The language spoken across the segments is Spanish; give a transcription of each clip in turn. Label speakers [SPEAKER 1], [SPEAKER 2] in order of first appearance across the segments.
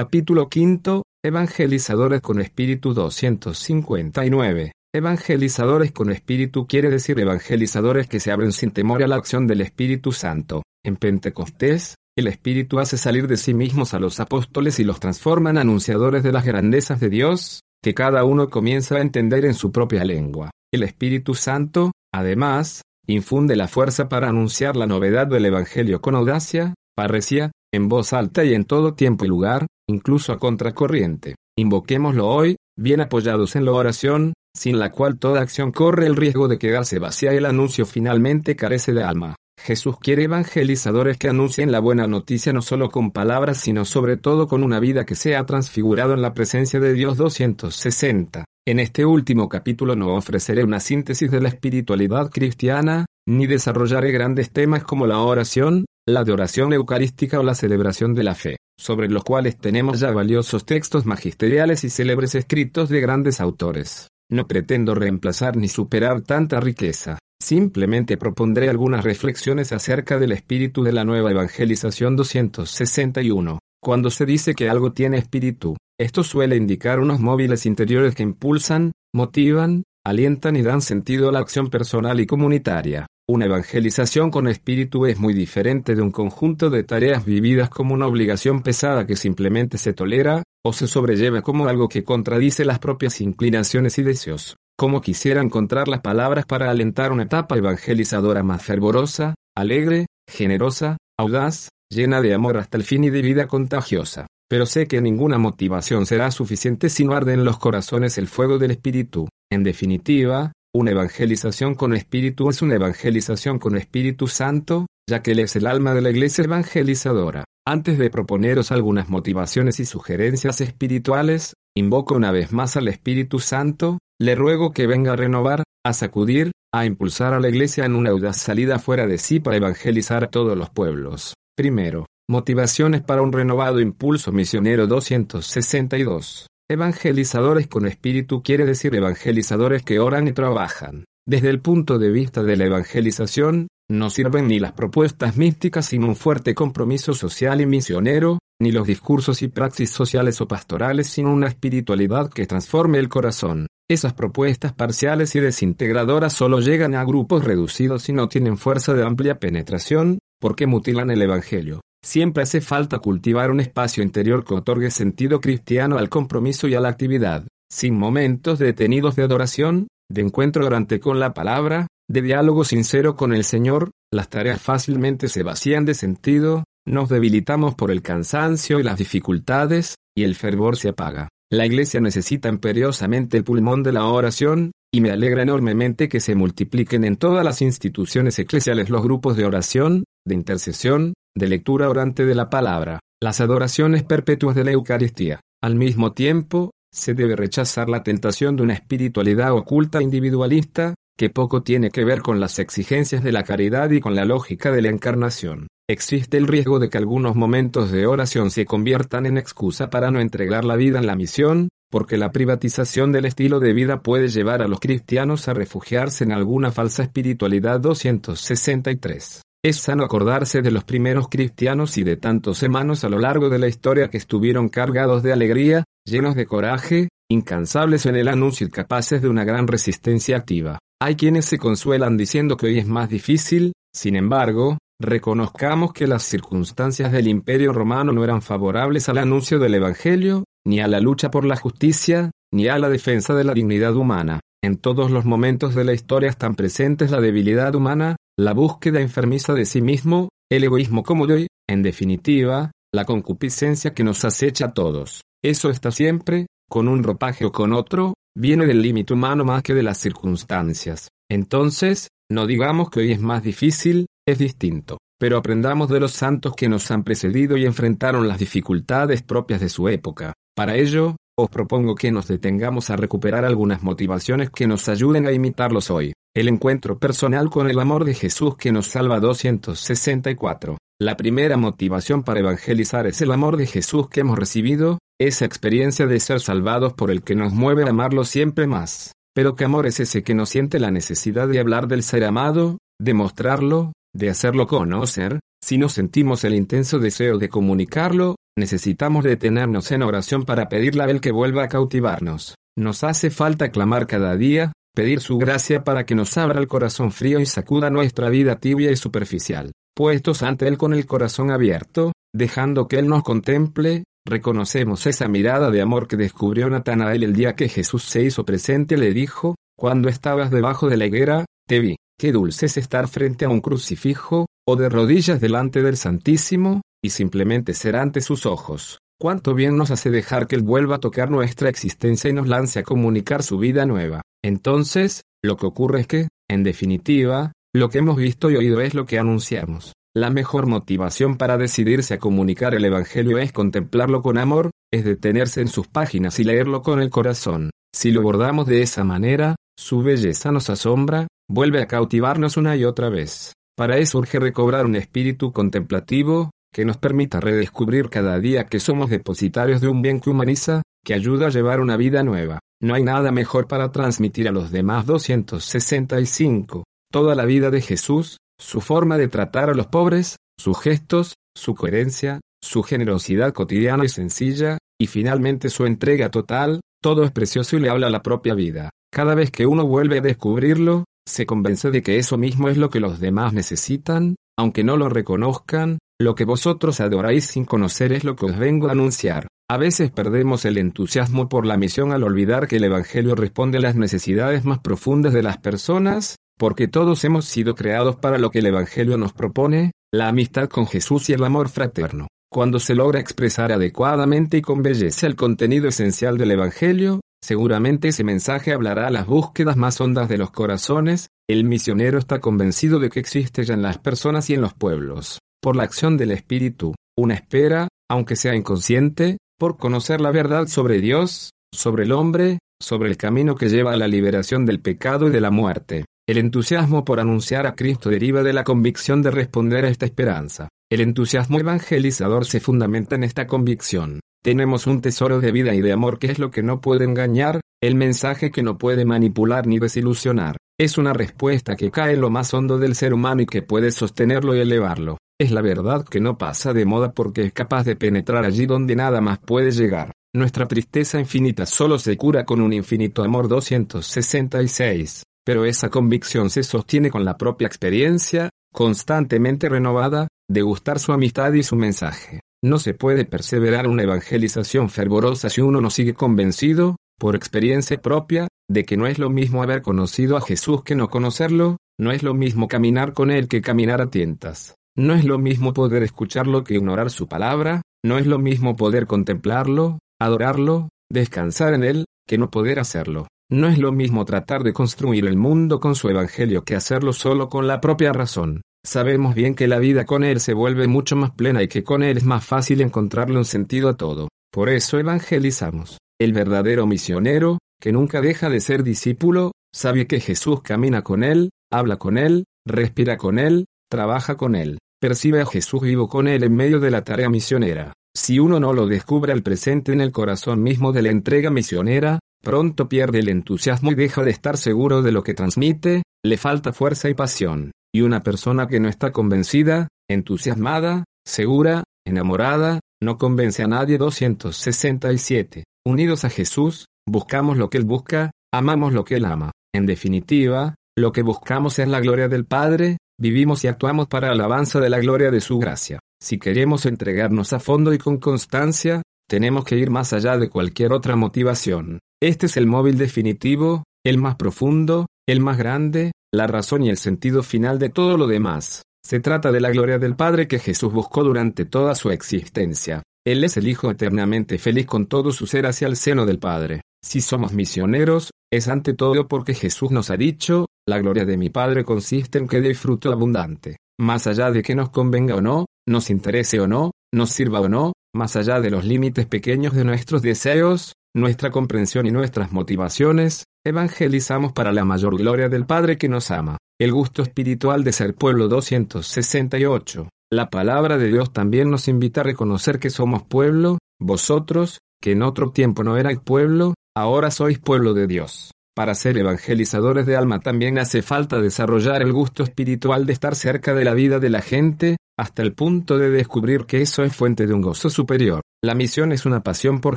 [SPEAKER 1] Capítulo quinto, Evangelizadores con Espíritu 259. Evangelizadores con Espíritu quiere decir evangelizadores que se abren sin temor a la acción del Espíritu Santo. En Pentecostés, el Espíritu hace salir de sí mismos a los apóstoles y los transforma en anunciadores de las grandezas de Dios, que cada uno comienza a entender en su propia lengua. El Espíritu Santo, además, infunde la fuerza para anunciar la novedad del Evangelio con audacia, parresía, en voz alta y en todo tiempo y lugar, incluso a contracorriente. Invoquémoslo hoy, bien apoyados en la oración, sin la cual toda acción corre el riesgo de quedarse vacía y el anuncio finalmente carece de alma. Jesús quiere evangelizadores que anuncien la buena noticia no solo con palabras sino sobre todo con una vida que sea transfigurado en la presencia de Dios 260. En este último capítulo no ofreceré una síntesis de la espiritualidad cristiana, ni desarrollaré grandes temas como la oración, la adoración eucarística o la celebración de la fe, sobre los cuales tenemos ya valiosos textos magisteriales y célebres escritos de grandes autores. No pretendo reemplazar ni superar tanta riqueza. Simplemente propondré algunas reflexiones acerca del espíritu de la nueva evangelización 261. Cuando se dice que algo tiene espíritu, esto suele indicar unos móviles interiores que impulsan, motivan, alientan y dan sentido a la acción personal y comunitaria. Una evangelización con espíritu es muy diferente de un conjunto de tareas vividas como una obligación pesada que simplemente se tolera, o se sobrelleva como algo que contradice las propias inclinaciones y deseos. Como quisiera encontrar las palabras para alentar una etapa evangelizadora más fervorosa, alegre, generosa, audaz, llena de amor hasta el fin y de vida contagiosa. Pero sé que ninguna motivación será suficiente si no arde en los corazones el fuego del Espíritu. En definitiva, una evangelización con espíritu es una evangelización con Espíritu Santo, ya que Él es el alma de la iglesia evangelizadora. Antes de proponeros algunas motivaciones y sugerencias espirituales, invoco una vez más al Espíritu Santo, le ruego que venga a renovar, a sacudir, a impulsar a la iglesia en una audaz salida fuera de sí para evangelizar a todos los pueblos. Primero, motivaciones para un renovado impulso misionero 262. Evangelizadores con espíritu quiere decir evangelizadores que oran y trabajan. Desde el punto de vista de la evangelización, no sirven ni las propuestas místicas sin un fuerte compromiso social y misionero, ni los discursos y praxis sociales o pastorales sin una espiritualidad que transforme el corazón. Esas propuestas parciales y desintegradoras solo llegan a grupos reducidos y no tienen fuerza de amplia penetración, porque mutilan el Evangelio. Siempre hace falta cultivar un espacio interior que otorgue sentido cristiano al compromiso y a la actividad, sin momentos detenidos de adoración, de encuentro durante con la palabra, de diálogo sincero con el Señor, las tareas fácilmente se vacían de sentido, nos debilitamos por el cansancio y las dificultades, y el fervor se apaga. La Iglesia necesita imperiosamente el pulmón de la oración, y me alegra enormemente que se multipliquen en todas las instituciones eclesiales los grupos de oración, de intercesión, de lectura orante de la palabra, las adoraciones perpetuas de la Eucaristía. Al mismo tiempo, se debe rechazar la tentación de una espiritualidad oculta individualista, que poco tiene que ver con las exigencias de la caridad y con la lógica de la encarnación. Existe el riesgo de que algunos momentos de oración se conviertan en excusa para no entregar la vida en la misión, porque la privatización del estilo de vida puede llevar a los cristianos a refugiarse en alguna falsa espiritualidad 263. Es sano acordarse de los primeros cristianos y de tantos hermanos a lo largo de la historia que estuvieron cargados de alegría, llenos de coraje, incansables en el anuncio y capaces de una gran resistencia activa. Hay quienes se consuelan diciendo que hoy es más difícil, sin embargo, reconozcamos que las circunstancias del imperio romano no eran favorables al anuncio del Evangelio, ni a la lucha por la justicia, ni a la defensa de la dignidad humana. En todos los momentos de la historia están presentes la debilidad humana, la búsqueda enfermiza de sí mismo, el egoísmo como de hoy, en definitiva, la concupiscencia que nos acecha a todos. Eso está siempre, con un ropaje o con otro, viene del límite humano más que de las circunstancias. Entonces, no digamos que hoy es más difícil, es distinto, pero aprendamos de los santos que nos han precedido y enfrentaron las dificultades propias de su época. Para ello, os propongo que nos detengamos a recuperar algunas motivaciones que nos ayuden a imitarlos hoy. El encuentro personal con el amor de Jesús que nos salva 264. La primera motivación para evangelizar es el amor de Jesús que hemos recibido, esa experiencia de ser salvados por el que nos mueve a amarlo siempre más. Pero ¿qué amor es ese que nos siente la necesidad de hablar del ser amado, de mostrarlo, de hacerlo conocer? Si no sentimos el intenso deseo de comunicarlo, necesitamos detenernos en oración para pedirle a Él que vuelva a cautivarnos. Nos hace falta clamar cada día, pedir su gracia para que nos abra el corazón frío y sacuda nuestra vida tibia y superficial. Puestos ante Él con el corazón abierto, dejando que Él nos contemple, reconocemos esa mirada de amor que descubrió Natanael el día que Jesús se hizo presente. Le dijo, cuando estabas debajo de la higuera, te vi. Qué dulce es estar frente a un crucifijo, o de rodillas delante del Santísimo, y simplemente ser ante sus ojos. Cuánto bien nos hace dejar que Él vuelva a tocar nuestra existencia y nos lance a comunicar su vida nueva. Entonces, lo que ocurre es que, en definitiva, lo que hemos visto y oído es lo que anunciamos. La mejor motivación para decidirse a comunicar el Evangelio es contemplarlo con amor, es detenerse en sus páginas y leerlo con el corazón. Si lo abordamos de esa manera, su belleza nos asombra, vuelve a cautivarnos una y otra vez. Para eso urge recobrar un espíritu contemplativo, que nos permita redescubrir cada día que somos depositarios de un bien que humaniza, que ayuda a llevar una vida nueva. No hay nada mejor para transmitir a los demás 265. Toda la vida de Jesús, su forma de tratar a los pobres, sus gestos, su coherencia, su generosidad cotidiana y sencilla, y finalmente su entrega total, todo es precioso y le habla a la propia vida. Cada vez que uno vuelve a descubrirlo, se convence de que eso mismo es lo que los demás necesitan, aunque no lo reconozcan, lo que vosotros adoráis sin conocer es lo que os vengo a anunciar. A veces perdemos el entusiasmo por la misión al olvidar que el Evangelio responde a las necesidades más profundas de las personas, porque todos hemos sido creados para lo que el Evangelio nos propone, la amistad con Jesús y el amor fraterno. Cuando se logra expresar adecuadamente y con belleza el contenido esencial del Evangelio, seguramente ese mensaje hablará a las búsquedas más hondas de los corazones, el misionero está convencido de que existe ya en las personas y en los pueblos por la acción del Espíritu, una espera, aunque sea inconsciente, por conocer la verdad sobre Dios, sobre el hombre, sobre el camino que lleva a la liberación del pecado y de la muerte. El entusiasmo por anunciar a Cristo deriva de la convicción de responder a esta esperanza. El entusiasmo evangelizador se fundamenta en esta convicción. Tenemos un tesoro de vida y de amor que es lo que no puede engañar, el mensaje que no puede manipular ni desilusionar. Es una respuesta que cae en lo más hondo del ser humano y que puede sostenerlo y elevarlo. Es la verdad que no pasa de moda porque es capaz de penetrar allí donde nada más puede llegar. Nuestra tristeza infinita solo se cura con un infinito amor 266, pero esa convicción se sostiene con la propia experiencia, constantemente renovada, de gustar su amistad y su mensaje. No se puede perseverar una evangelización fervorosa si uno no sigue convencido, por experiencia propia, de que no es lo mismo haber conocido a Jesús que no conocerlo, no es lo mismo caminar con Él que caminar a tientas. No es lo mismo poder escucharlo que ignorar su palabra, no es lo mismo poder contemplarlo, adorarlo, descansar en él, que no poder hacerlo. No es lo mismo tratar de construir el mundo con su evangelio que hacerlo solo con la propia razón. Sabemos bien que la vida con Él se vuelve mucho más plena y que con Él es más fácil encontrarle un sentido a todo. Por eso evangelizamos. El verdadero misionero, que nunca deja de ser discípulo, sabe que Jesús camina con Él, habla con Él, respira con Él, trabaja con Él percibe a Jesús vivo con él en medio de la tarea misionera. Si uno no lo descubre al presente en el corazón mismo de la entrega misionera, pronto pierde el entusiasmo y deja de estar seguro de lo que transmite, le falta fuerza y pasión. Y una persona que no está convencida, entusiasmada, segura, enamorada, no convence a nadie 267. Unidos a Jesús, buscamos lo que Él busca, amamos lo que Él ama. En definitiva, lo que buscamos es la gloria del Padre, vivimos y actuamos para alabanza de la gloria de su gracia. Si queremos entregarnos a fondo y con constancia, tenemos que ir más allá de cualquier otra motivación. Este es el móvil definitivo, el más profundo, el más grande, la razón y el sentido final de todo lo demás. Se trata de la gloria del Padre que Jesús buscó durante toda su existencia. Él es el Hijo eternamente feliz con todo su ser hacia el seno del Padre. Si somos misioneros, es ante todo porque Jesús nos ha dicho, la gloria de mi Padre consiste en que dé fruto abundante. Más allá de que nos convenga o no, nos interese o no, nos sirva o no, más allá de los límites pequeños de nuestros deseos, nuestra comprensión y nuestras motivaciones, evangelizamos para la mayor gloria del Padre que nos ama. El gusto espiritual de ser pueblo 268. La palabra de Dios también nos invita a reconocer que somos pueblo, vosotros, que en otro tiempo no erais pueblo, ahora sois pueblo de Dios. Para ser evangelizadores de alma también hace falta desarrollar el gusto espiritual de estar cerca de la vida de la gente, hasta el punto de descubrir que eso es fuente de un gozo superior. La misión es una pasión por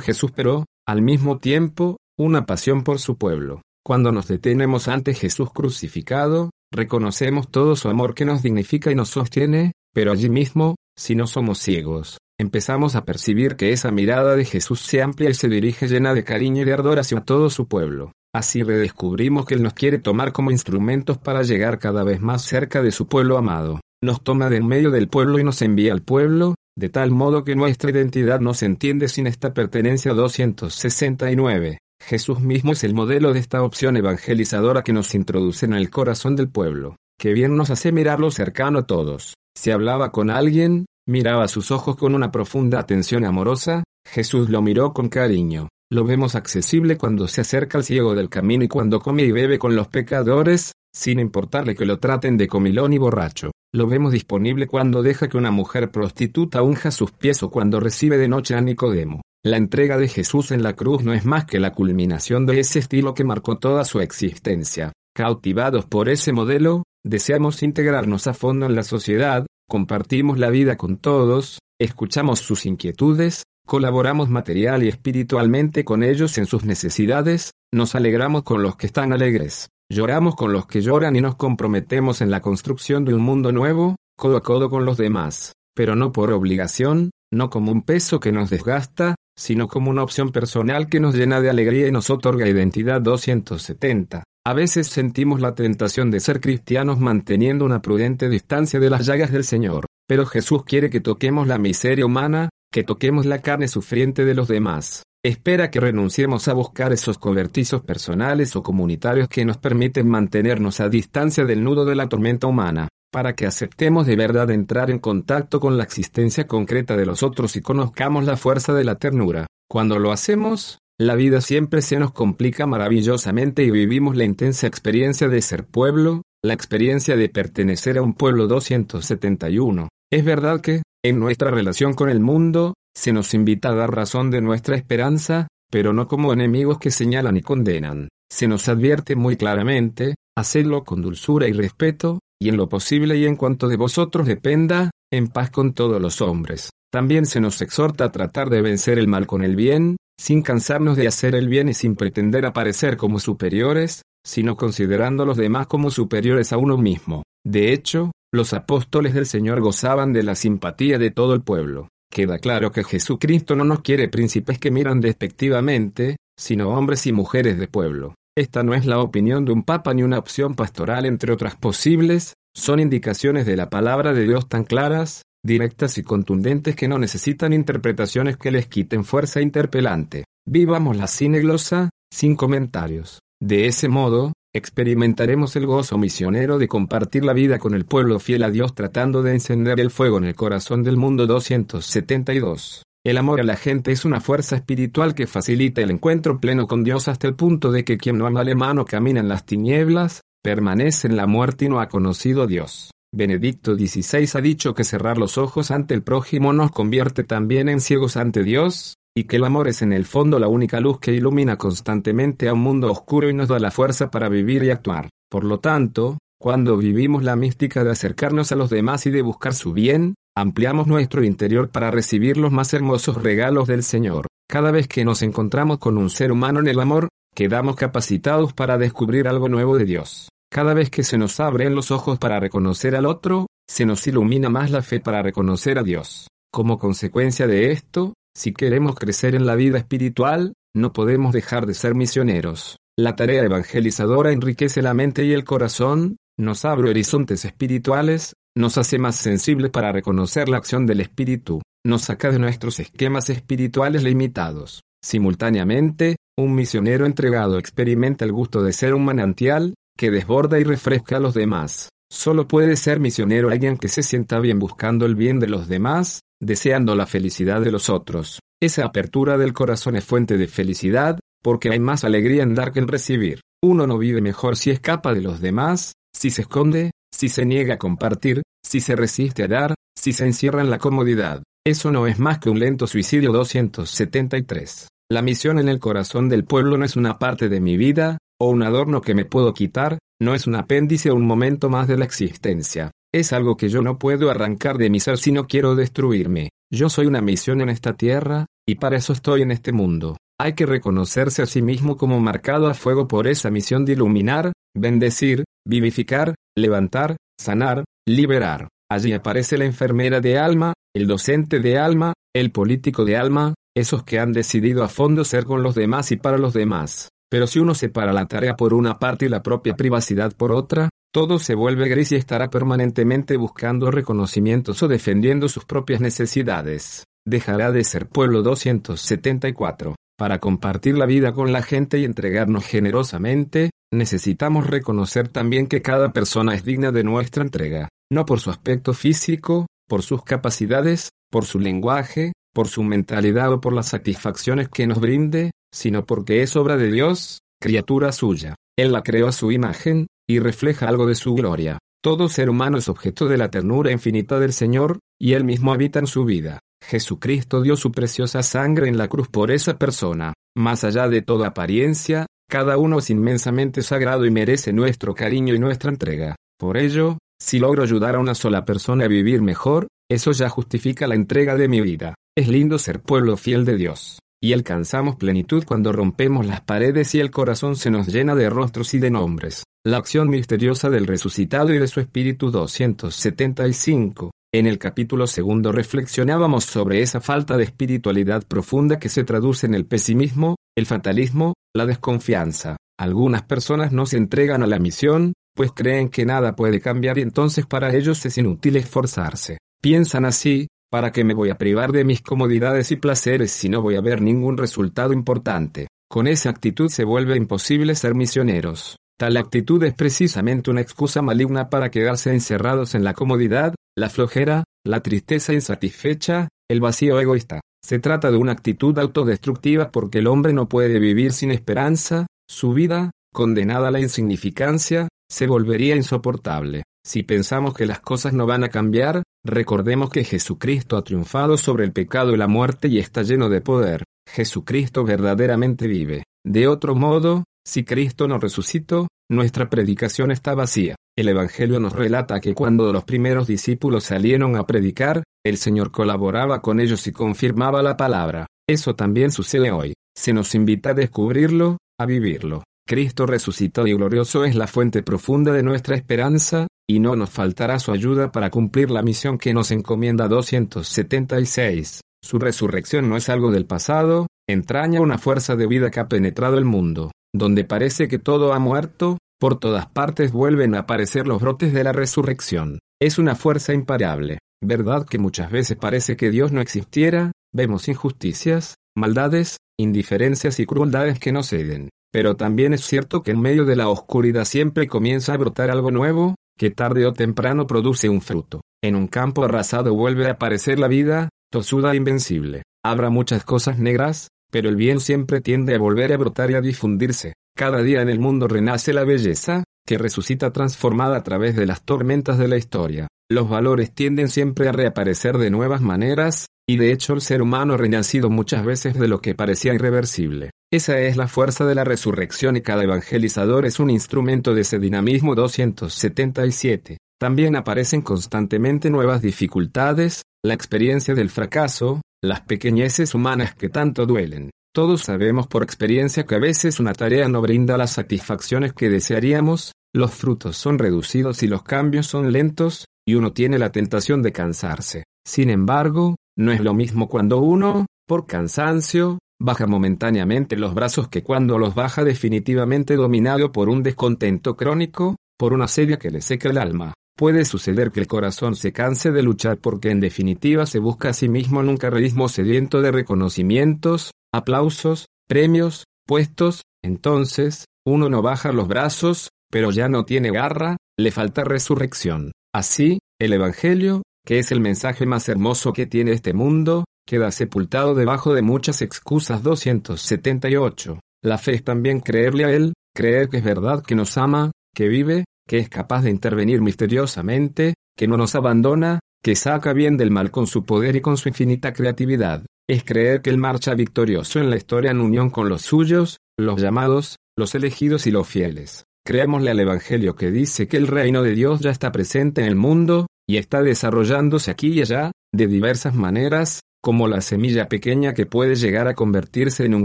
[SPEAKER 1] Jesús, pero, al mismo tiempo, una pasión por su pueblo. Cuando nos detenemos ante Jesús crucificado, reconocemos todo su amor que nos dignifica y nos sostiene, pero allí mismo, si no somos ciegos, empezamos a percibir que esa mirada de Jesús se amplia y se dirige llena de cariño y de ardor hacia todo su pueblo. Así redescubrimos que Él nos quiere tomar como instrumentos para llegar cada vez más cerca de su pueblo amado. Nos toma de en medio del pueblo y nos envía al pueblo, de tal modo que nuestra identidad no se entiende sin esta pertenencia 269. Jesús mismo es el modelo de esta opción evangelizadora que nos introduce en el corazón del pueblo, que bien nos hace mirarlo cercano a todos. Si hablaba con alguien, miraba sus ojos con una profunda atención amorosa, Jesús lo miró con cariño. Lo vemos accesible cuando se acerca al ciego del camino y cuando come y bebe con los pecadores, sin importarle que lo traten de comilón y borracho. Lo vemos disponible cuando deja que una mujer prostituta unja sus pies o cuando recibe de noche a Nicodemo. La entrega de Jesús en la cruz no es más que la culminación de ese estilo que marcó toda su existencia. Cautivados por ese modelo, deseamos integrarnos a fondo en la sociedad, compartimos la vida con todos, escuchamos sus inquietudes, Colaboramos material y espiritualmente con ellos en sus necesidades, nos alegramos con los que están alegres, lloramos con los que lloran y nos comprometemos en la construcción de un mundo nuevo, codo a codo con los demás, pero no por obligación, no como un peso que nos desgasta, sino como una opción personal que nos llena de alegría y nos otorga identidad 270. A veces sentimos la tentación de ser cristianos manteniendo una prudente distancia de las llagas del Señor, pero Jesús quiere que toquemos la miseria humana, que toquemos la carne sufriente de los demás. Espera que renunciemos a buscar esos cobertizos personales o comunitarios que nos permiten mantenernos a distancia del nudo de la tormenta humana, para que aceptemos de verdad entrar en contacto con la existencia concreta de los otros y conozcamos la fuerza de la ternura. Cuando lo hacemos, la vida siempre se nos complica maravillosamente y vivimos la intensa experiencia de ser pueblo, la experiencia de pertenecer a un pueblo 271. Es verdad que, en nuestra relación con el mundo, se nos invita a dar razón de nuestra esperanza, pero no como enemigos que señalan y condenan. Se nos advierte muy claramente, hacedlo con dulzura y respeto, y en lo posible y en cuanto de vosotros dependa, en paz con todos los hombres. También se nos exhorta a tratar de vencer el mal con el bien, sin cansarnos de hacer el bien y sin pretender aparecer como superiores, sino considerando a los demás como superiores a uno mismo. De hecho, los apóstoles del Señor gozaban de la simpatía de todo el pueblo. Queda claro que Jesucristo no nos quiere príncipes que miran despectivamente, sino hombres y mujeres de pueblo. Esta no es la opinión de un papa ni una opción pastoral entre otras posibles, son indicaciones de la palabra de Dios tan claras, directas y contundentes que no necesitan interpretaciones que les quiten fuerza interpelante. Vivamos la cineglosa, sin comentarios. De ese modo, experimentaremos el gozo misionero de compartir la vida con el pueblo fiel a Dios tratando de encender el fuego en el corazón del mundo 272. El amor a la gente es una fuerza espiritual que facilita el encuentro pleno con Dios hasta el punto de que quien no ama al hermano camina en las tinieblas, permanece en la muerte y no ha conocido a Dios. Benedicto XVI ha dicho que cerrar los ojos ante el prójimo nos convierte también en ciegos ante Dios, y que el amor es en el fondo la única luz que ilumina constantemente a un mundo oscuro y nos da la fuerza para vivir y actuar. Por lo tanto, cuando vivimos la mística de acercarnos a los demás y de buscar su bien, ampliamos nuestro interior para recibir los más hermosos regalos del Señor. Cada vez que nos encontramos con un ser humano en el amor, quedamos capacitados para descubrir algo nuevo de Dios. Cada vez que se nos abren los ojos para reconocer al otro, se nos ilumina más la fe para reconocer a Dios. Como consecuencia de esto, si queremos crecer en la vida espiritual, no podemos dejar de ser misioneros. La tarea evangelizadora enriquece la mente y el corazón, nos abre horizontes espirituales, nos hace más sensibles para reconocer la acción del Espíritu, nos saca de nuestros esquemas espirituales limitados. Simultáneamente, un misionero entregado experimenta el gusto de ser un manantial, que desborda y refresca a los demás. Solo puede ser misionero alguien que se sienta bien buscando el bien de los demás, deseando la felicidad de los otros. Esa apertura del corazón es fuente de felicidad, porque hay más alegría en dar que en recibir. Uno no vive mejor si escapa de los demás, si se esconde, si se niega a compartir, si se resiste a dar, si se encierra en la comodidad. Eso no es más que un lento suicidio 273. La misión en el corazón del pueblo no es una parte de mi vida, o un adorno que me puedo quitar, no es un apéndice o un momento más de la existencia. Es algo que yo no puedo arrancar de mi ser si no quiero destruirme. Yo soy una misión en esta tierra, y para eso estoy en este mundo. Hay que reconocerse a sí mismo como marcado a fuego por esa misión de iluminar, bendecir, vivificar, levantar, sanar, liberar. Allí aparece la enfermera de alma, el docente de alma, el político de alma, esos que han decidido a fondo ser con los demás y para los demás. Pero si uno separa la tarea por una parte y la propia privacidad por otra, todo se vuelve gris y estará permanentemente buscando reconocimientos o defendiendo sus propias necesidades. Dejará de ser pueblo 274. Para compartir la vida con la gente y entregarnos generosamente, necesitamos reconocer también que cada persona es digna de nuestra entrega, no por su aspecto físico, por sus capacidades, por su lenguaje, por su mentalidad o por las satisfacciones que nos brinde, sino porque es obra de Dios, criatura suya. Él la creó a su imagen, y refleja algo de su gloria. Todo ser humano es objeto de la ternura infinita del Señor, y Él mismo habita en su vida. Jesucristo dio su preciosa sangre en la cruz por esa persona. Más allá de toda apariencia, cada uno es inmensamente sagrado y merece nuestro cariño y nuestra entrega. Por ello, si logro ayudar a una sola persona a vivir mejor, eso ya justifica la entrega de mi vida. Es lindo ser pueblo fiel de Dios. Y alcanzamos plenitud cuando rompemos las paredes y el corazón se nos llena de rostros y de nombres. La acción misteriosa del resucitado y de su espíritu 275. En el capítulo segundo reflexionábamos sobre esa falta de espiritualidad profunda que se traduce en el pesimismo, el fatalismo, la desconfianza. Algunas personas no se entregan a la misión, pues creen que nada puede cambiar y entonces para ellos es inútil esforzarse. Piensan así, ¿para qué me voy a privar de mis comodidades y placeres si no voy a ver ningún resultado importante? Con esa actitud se vuelve imposible ser misioneros. Tal actitud es precisamente una excusa maligna para quedarse encerrados en la comodidad, la flojera, la tristeza insatisfecha, el vacío egoísta. Se trata de una actitud autodestructiva porque el hombre no puede vivir sin esperanza, su vida, condenada a la insignificancia, se volvería insoportable. Si pensamos que las cosas no van a cambiar, recordemos que Jesucristo ha triunfado sobre el pecado y la muerte y está lleno de poder. Jesucristo verdaderamente vive. De otro modo, si Cristo no resucitó, nuestra predicación está vacía. El Evangelio nos relata que cuando los primeros discípulos salieron a predicar, el Señor colaboraba con ellos y confirmaba la palabra. Eso también sucede hoy. Se nos invita a descubrirlo, a vivirlo. Cristo resucitó y glorioso es la fuente profunda de nuestra esperanza, y no nos faltará su ayuda para cumplir la misión que nos encomienda 276. Su resurrección no es algo del pasado, entraña una fuerza de vida que ha penetrado el mundo. Donde parece que todo ha muerto, por todas partes vuelven a aparecer los brotes de la resurrección. Es una fuerza imparable. ¿Verdad que muchas veces parece que Dios no existiera? Vemos injusticias, maldades, indiferencias y crueldades que no ceden. Pero también es cierto que en medio de la oscuridad siempre comienza a brotar algo nuevo, que tarde o temprano produce un fruto. En un campo arrasado vuelve a aparecer la vida, tosuda e invencible. Habrá muchas cosas negras, pero el bien siempre tiende a volver a brotar y a difundirse. Cada día en el mundo renace la belleza, que resucita transformada a través de las tormentas de la historia. Los valores tienden siempre a reaparecer de nuevas maneras, y de hecho el ser humano ha renacido muchas veces de lo que parecía irreversible. Esa es la fuerza de la resurrección y cada evangelizador es un instrumento de ese dinamismo 277. También aparecen constantemente nuevas dificultades, la experiencia del fracaso, las pequeñeces humanas que tanto duelen. Todos sabemos por experiencia que a veces una tarea no brinda las satisfacciones que desearíamos, los frutos son reducidos y los cambios son lentos, y uno tiene la tentación de cansarse. Sin embargo, no es lo mismo cuando uno, por cansancio, baja momentáneamente los brazos que cuando los baja definitivamente dominado por un descontento crónico, por una sedia que le seca el alma. Puede suceder que el corazón se canse de luchar porque en definitiva se busca a sí mismo en un carrerismo sediento de reconocimientos, aplausos, premios, puestos, entonces, uno no baja los brazos, pero ya no tiene garra, le falta resurrección. Así, el Evangelio, que es el mensaje más hermoso que tiene este mundo, queda sepultado debajo de muchas excusas 278. La fe es también creerle a Él, creer que es verdad que nos ama, que vive, que es capaz de intervenir misteriosamente, que no nos abandona, que saca bien del mal con su poder y con su infinita creatividad. Es creer que Él marcha victorioso en la historia en unión con los suyos, los llamados, los elegidos y los fieles. creámosle al Evangelio que dice que el reino de Dios ya está presente en el mundo, y está desarrollándose aquí y allá, de diversas maneras, como la semilla pequeña que puede llegar a convertirse en un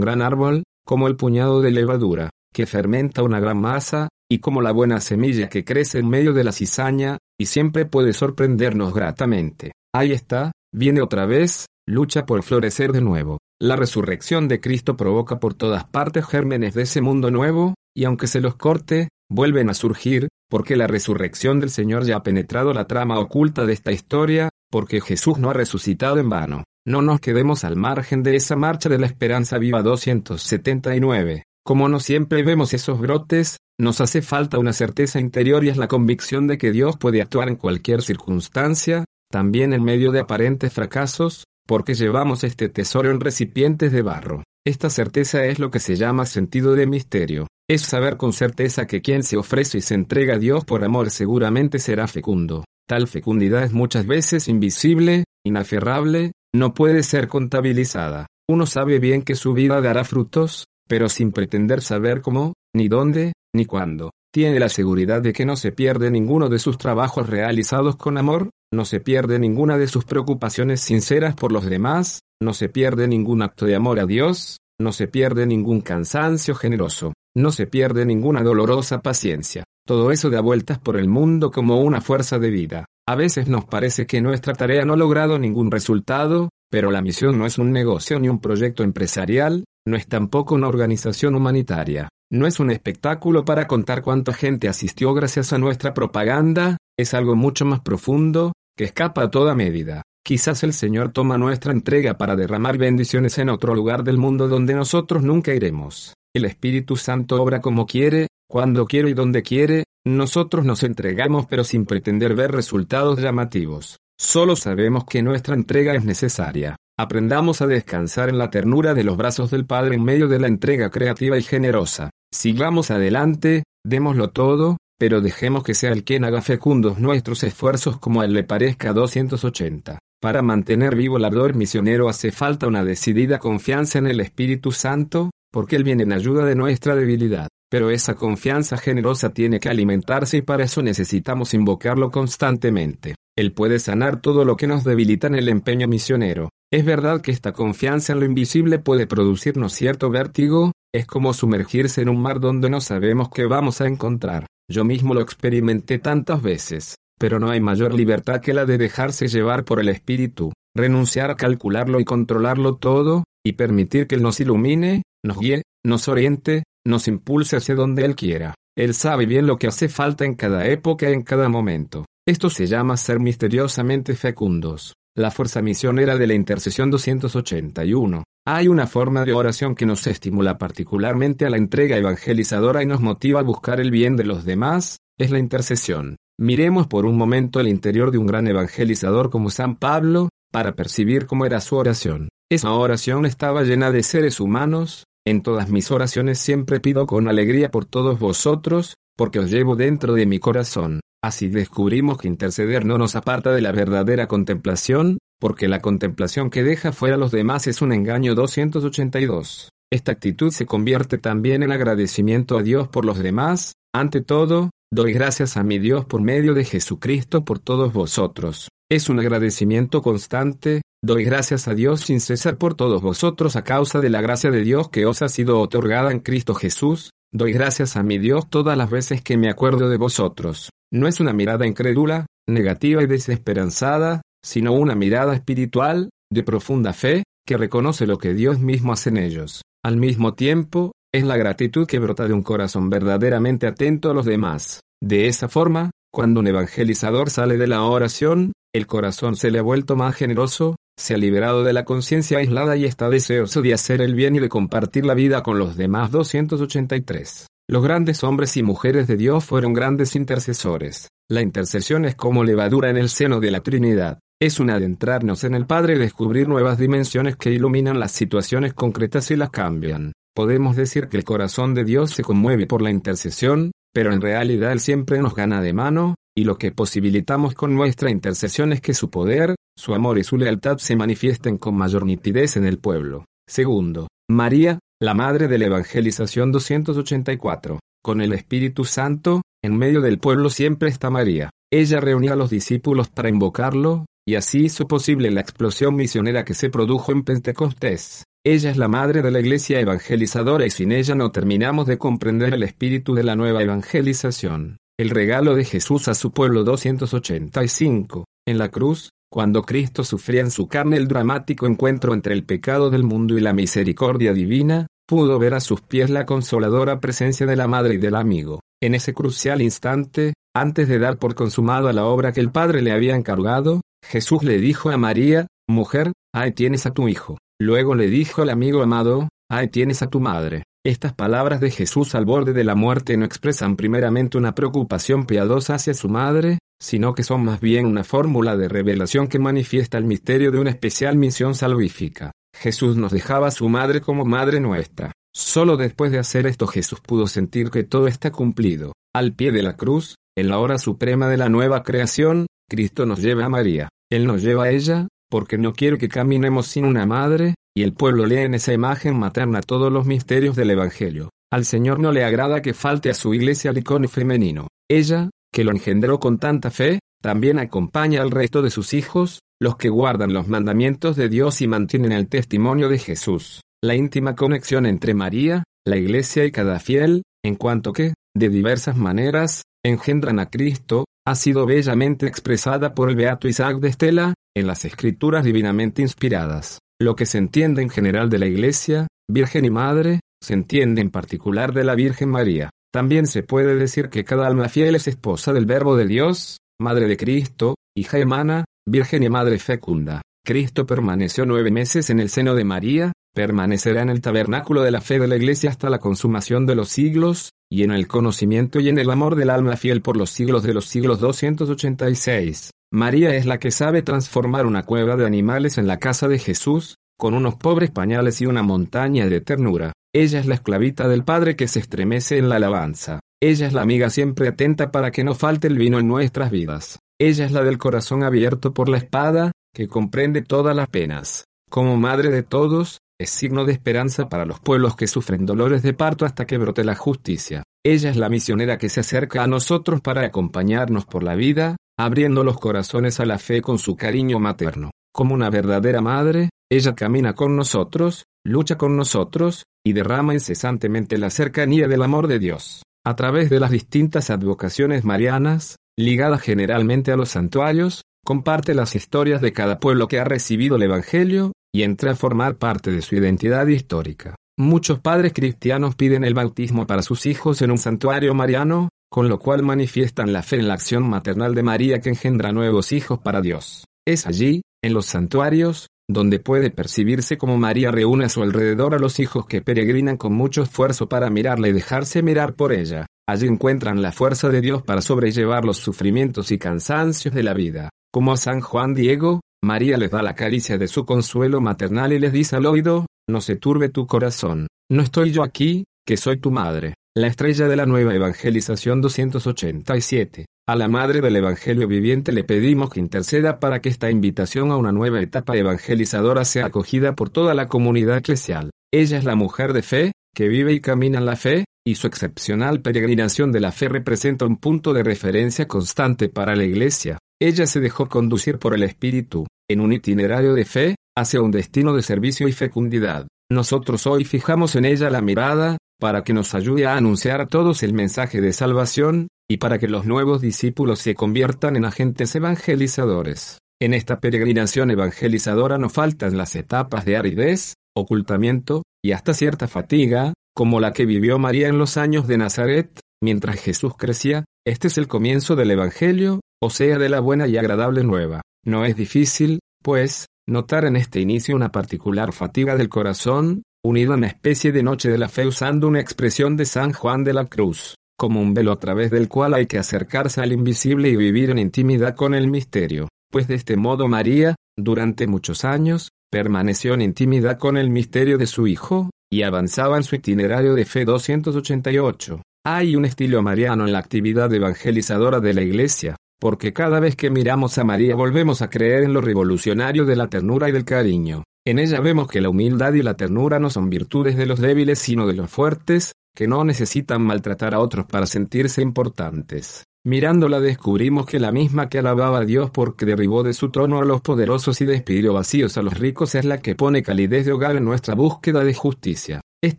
[SPEAKER 1] gran árbol, como el puñado de levadura, que fermenta una gran masa, y como la buena semilla que crece en medio de la cizaña, y siempre puede sorprendernos gratamente. Ahí está, viene otra vez, lucha por florecer de nuevo. La resurrección de Cristo provoca por todas partes gérmenes de ese mundo nuevo, y aunque se los corte, vuelven a surgir, porque la resurrección del Señor ya ha penetrado la trama oculta de esta historia, porque Jesús no ha resucitado en vano. No nos quedemos al margen de esa marcha de la esperanza viva 279. Como no siempre vemos esos brotes, nos hace falta una certeza interior y es la convicción de que Dios puede actuar en cualquier circunstancia, también en medio de aparentes fracasos, porque llevamos este tesoro en recipientes de barro. Esta certeza es lo que se llama sentido de misterio. Es saber con certeza que quien se ofrece y se entrega a Dios por amor seguramente será fecundo. Tal fecundidad es muchas veces invisible, inaferrable, no puede ser contabilizada. Uno sabe bien que su vida dará frutos, pero sin pretender saber cómo, ni dónde, ni cuándo. Tiene la seguridad de que no se pierde ninguno de sus trabajos realizados con amor, no se pierde ninguna de sus preocupaciones sinceras por los demás, no se pierde ningún acto de amor a Dios, no se pierde ningún cansancio generoso, no se pierde ninguna dolorosa paciencia. Todo eso da vueltas por el mundo como una fuerza de vida. A veces nos parece que nuestra tarea no ha logrado ningún resultado, pero la misión no es un negocio ni un proyecto empresarial, no es tampoco una organización humanitaria, no es un espectáculo para contar cuánta gente asistió gracias a nuestra propaganda, es algo mucho más profundo, que escapa a toda medida. Quizás el Señor toma nuestra entrega para derramar bendiciones en otro lugar del mundo donde nosotros nunca iremos. El Espíritu Santo obra como quiere, cuando quiere y donde quiere, nosotros nos entregamos pero sin pretender ver resultados llamativos. Solo sabemos que nuestra entrega es necesaria. Aprendamos a descansar en la ternura de los brazos del Padre en medio de la entrega creativa y generosa. Sigamos adelante, démoslo todo, pero dejemos que sea el quien haga fecundos nuestros esfuerzos como a él le parezca 280. Para mantener vivo el ardor misionero hace falta una decidida confianza en el Espíritu Santo, porque Él viene en ayuda de nuestra debilidad. Pero esa confianza generosa tiene que alimentarse y para eso necesitamos invocarlo constantemente. Él puede sanar todo lo que nos debilita en el empeño misionero. Es verdad que esta confianza en lo invisible puede producirnos cierto vértigo, es como sumergirse en un mar donde no sabemos qué vamos a encontrar. Yo mismo lo experimenté tantas veces, pero no hay mayor libertad que la de dejarse llevar por el espíritu, renunciar a calcularlo y controlarlo todo, y permitir que Él nos ilumine, nos guíe, nos oriente, nos impulse hacia donde Él quiera. Él sabe bien lo que hace falta en cada época y en cada momento. Esto se llama ser misteriosamente fecundos. La fuerza misionera de la intercesión 281. Hay una forma de oración que nos estimula particularmente a la entrega evangelizadora y nos motiva a buscar el bien de los demás, es la intercesión. Miremos por un momento el interior de un gran evangelizador como San Pablo, para percibir cómo era su oración. Esa oración estaba llena de seres humanos, en todas mis oraciones siempre pido con alegría por todos vosotros, porque os llevo dentro de mi corazón. Así descubrimos que interceder no nos aparta de la verdadera contemplación, porque la contemplación que deja fuera a los demás es un engaño 282. Esta actitud se convierte también en agradecimiento a Dios por los demás, ante todo, doy gracias a mi Dios por medio de Jesucristo por todos vosotros. Es un agradecimiento constante, doy gracias a Dios sin cesar por todos vosotros a causa de la gracia de Dios que os ha sido otorgada en Cristo Jesús, doy gracias a mi Dios todas las veces que me acuerdo de vosotros. No es una mirada incrédula, negativa y desesperanzada, sino una mirada espiritual, de profunda fe, que reconoce lo que Dios mismo hace en ellos. Al mismo tiempo, es la gratitud que brota de un corazón verdaderamente atento a los demás. De esa forma, cuando un evangelizador sale de la oración, el corazón se le ha vuelto más generoso, se ha liberado de la conciencia aislada y está deseoso de hacer el bien y de compartir la vida con los demás 283. Los grandes hombres y mujeres de Dios fueron grandes intercesores. La intercesión es como levadura en el seno de la Trinidad. Es un adentrarnos en el Padre y descubrir nuevas dimensiones que iluminan las situaciones concretas y las cambian. Podemos decir que el corazón de Dios se conmueve por la intercesión, pero en realidad Él siempre nos gana de mano, y lo que posibilitamos con nuestra intercesión es que su poder, su amor y su lealtad se manifiesten con mayor nitidez en el pueblo. Segundo, María, la madre de la evangelización 284. con el Espíritu Santo, en medio del pueblo siempre está María. Ella reunió a los discípulos para invocarlo, y así hizo posible la explosión misionera que se produjo en Pentecostés. Ella es la madre de la iglesia evangelizadora y sin ella no terminamos de comprender el espíritu de la nueva evangelización. El regalo de Jesús a su pueblo 285. En la cruz, cuando Cristo sufría en su carne el dramático encuentro entre el pecado del mundo y la misericordia divina, pudo ver a sus pies la consoladora presencia de la madre y del amigo. En ese crucial instante, antes de dar por consumado a la obra que el Padre le había encargado, Jesús le dijo a María, Mujer, ahí tienes a tu hijo. Luego le dijo al amigo amado, ahí tienes a tu madre. Estas palabras de Jesús al borde de la muerte no expresan primeramente una preocupación piadosa hacia su madre, sino que son más bien una fórmula de revelación que manifiesta el misterio de una especial misión salvífica. Jesús nos dejaba a su madre como madre nuestra. Solo después de hacer esto Jesús pudo sentir que todo está cumplido. Al pie de la cruz, en la hora suprema de la nueva creación, Cristo nos lleva a María. Él nos lleva a ella, porque no quiere que caminemos sin una madre, y el pueblo lee en esa imagen materna todos los misterios del Evangelio. Al Señor no le agrada que falte a su iglesia el icono femenino. Ella, que lo engendró con tanta fe, también acompaña al resto de sus hijos, los que guardan los mandamientos de Dios y mantienen el testimonio de Jesús. La íntima conexión entre María, la iglesia y cada fiel, en cuanto que, de diversas maneras, engendran a Cristo, ha sido bellamente expresada por el Beato Isaac de Estela, en las escrituras divinamente inspiradas. Lo que se entiende en general de la Iglesia, Virgen y Madre, se entiende en particular de la Virgen María. También se puede decir que cada alma fiel es esposa del Verbo de Dios, Madre de Cristo, hija hermana, Virgen y Madre fecunda. Cristo permaneció nueve meses en el seno de María, permanecerá en el tabernáculo de la fe de la Iglesia hasta la consumación de los siglos, y en el conocimiento y en el amor del alma fiel por los siglos de los siglos 286. María es la que sabe transformar una cueva de animales en la casa de Jesús, con unos pobres pañales y una montaña de ternura. Ella es la esclavita del Padre que se estremece en la alabanza. Ella es la amiga siempre atenta para que no falte el vino en nuestras vidas. Ella es la del corazón abierto por la espada, que comprende todas las penas. Como madre de todos, es signo de esperanza para los pueblos que sufren dolores de parto hasta que brote la justicia. Ella es la misionera que se acerca a nosotros para acompañarnos por la vida, abriendo los corazones a la fe con su cariño materno. Como una verdadera madre, ella camina con nosotros, lucha con nosotros, y derrama incesantemente la cercanía del amor de Dios. A través de las distintas advocaciones marianas, ligadas generalmente a los santuarios, comparte las historias de cada pueblo que ha recibido el Evangelio, y entra a formar parte de su identidad histórica. Muchos padres cristianos piden el bautismo para sus hijos en un santuario mariano, con lo cual manifiestan la fe en la acción maternal de María que engendra nuevos hijos para Dios. Es allí, en los santuarios, donde puede percibirse como María reúne a su alrededor a los hijos que peregrinan con mucho esfuerzo para mirarla y dejarse mirar por ella. Allí encuentran la fuerza de Dios para sobrellevar los sufrimientos y cansancios de la vida. Como a San Juan Diego, María les da la caricia de su consuelo maternal y les dice al oído, no se turbe tu corazón, no estoy yo aquí, que soy tu madre. La estrella de la nueva evangelización 287. A la Madre del Evangelio viviente le pedimos que interceda para que esta invitación a una nueva etapa evangelizadora sea acogida por toda la comunidad eclesial. Ella es la mujer de fe, que vive y camina en la fe, y su excepcional peregrinación de la fe representa un punto de referencia constante para la Iglesia. Ella se dejó conducir por el Espíritu, en un itinerario de fe, hacia un destino de servicio y fecundidad. Nosotros hoy fijamos en ella la mirada, para que nos ayude a anunciar a todos el mensaje de salvación, y para que los nuevos discípulos se conviertan en agentes evangelizadores. En esta peregrinación evangelizadora no faltan las etapas de aridez, ocultamiento, y hasta cierta fatiga, como la que vivió María en los años de Nazaret, mientras Jesús crecía, este es el comienzo del Evangelio, o sea de la buena y agradable nueva. No es difícil, pues, notar en este inicio una particular fatiga del corazón, unido a una especie de noche de la fe usando una expresión de San Juan de la Cruz, como un velo a través del cual hay que acercarse al invisible y vivir en intimidad con el misterio, pues de este modo María, durante muchos años, permaneció en intimidad con el misterio de su Hijo, y avanzaba en su itinerario de fe 288. Hay un estilo mariano en la actividad evangelizadora de la Iglesia, porque cada vez que miramos a María volvemos a creer en lo revolucionario de la ternura y del cariño. En ella vemos que la humildad y la ternura no son virtudes de los débiles sino de los fuertes, que no necesitan maltratar a otros para sentirse importantes. Mirándola descubrimos que la misma que alababa a Dios porque derribó de su trono a los poderosos y despidió vacíos a los ricos es la que pone calidez de hogar en nuestra búsqueda de justicia. Es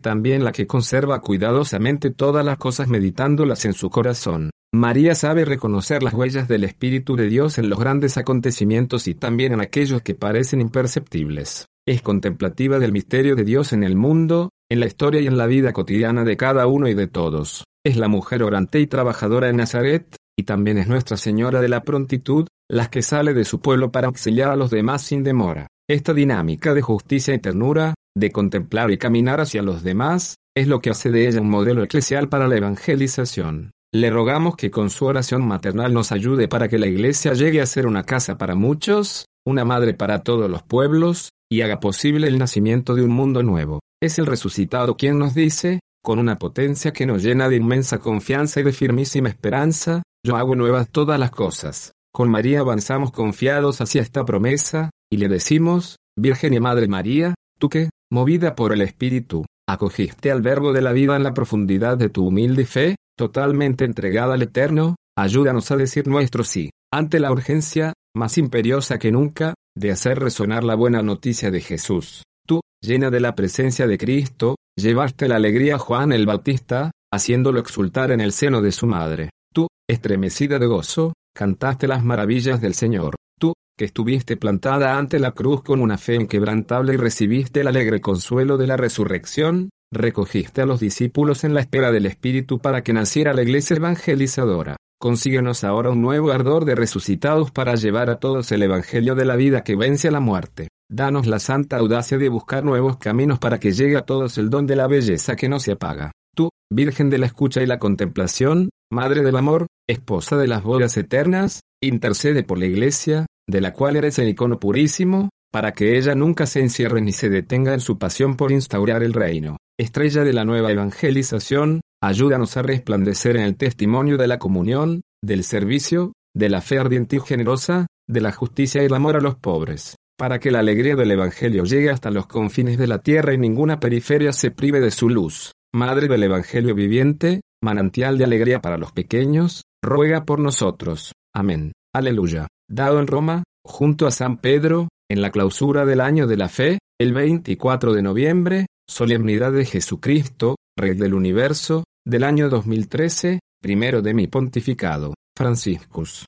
[SPEAKER 1] también la que conserva cuidadosamente todas las cosas meditándolas en su corazón. María sabe reconocer las huellas del Espíritu de Dios en los grandes acontecimientos y también en aquellos que parecen imperceptibles. Es contemplativa del misterio de Dios en el mundo, en la historia y en la vida cotidiana de cada uno y de todos. Es la mujer orante y trabajadora en Nazaret, y también es Nuestra Señora de la Prontitud, la que sale de su pueblo para auxiliar a los demás sin demora. Esta dinámica de justicia y ternura, de contemplar y caminar hacia los demás, es lo que hace de ella un modelo eclesial para la evangelización. Le rogamos que con su oración maternal nos ayude para que la Iglesia llegue a ser una casa para muchos, una madre para todos los pueblos, y haga posible el nacimiento de un mundo nuevo. Es el resucitado quien nos dice, con una potencia que nos llena de inmensa confianza y de firmísima esperanza, yo hago nuevas todas las cosas. Con María avanzamos confiados hacia esta promesa, y le decimos, Virgen y Madre María, tú que, movida por el Espíritu, acogiste al Verbo de la vida en la profundidad de tu humilde fe, totalmente entregada al Eterno, ayúdanos a decir nuestro sí, ante la urgencia, más imperiosa que nunca, de hacer resonar la buena noticia de Jesús. Tú, llena de la presencia de Cristo, llevaste la alegría a Juan el Bautista, haciéndolo exultar en el seno de su madre. Tú, estremecida de gozo, cantaste las maravillas del Señor. Tú, que estuviste plantada ante la cruz con una fe inquebrantable y recibiste el alegre consuelo de la resurrección, recogiste a los discípulos en la espera del Espíritu para que naciera la iglesia evangelizadora. Consíguenos ahora un nuevo ardor de resucitados para llevar a todos el Evangelio de la vida que vence a la muerte. Danos la santa audacia de buscar nuevos caminos para que llegue a todos el don de la belleza que no se apaga. Tú, Virgen de la escucha y la contemplación, Madre del amor, esposa de las bodas eternas, intercede por la Iglesia, de la cual eres el icono purísimo, para que ella nunca se encierre ni se detenga en su pasión por instaurar el reino. Estrella de la nueva evangelización, ayúdanos a resplandecer en el testimonio de la comunión, del servicio, de la fe ardiente y generosa, de la justicia y el amor a los pobres, para que la alegría del Evangelio llegue hasta los confines de la tierra y ninguna periferia se prive de su luz. Madre del Evangelio viviente, manantial de alegría para los pequeños, ruega por nosotros. Amén. Aleluya. Dado en Roma, junto a San Pedro, en la clausura del año de la fe, el 24 de noviembre, solemnidad de Jesucristo, Rey del Universo, del año 2013, primero de mi pontificado, Franciscus.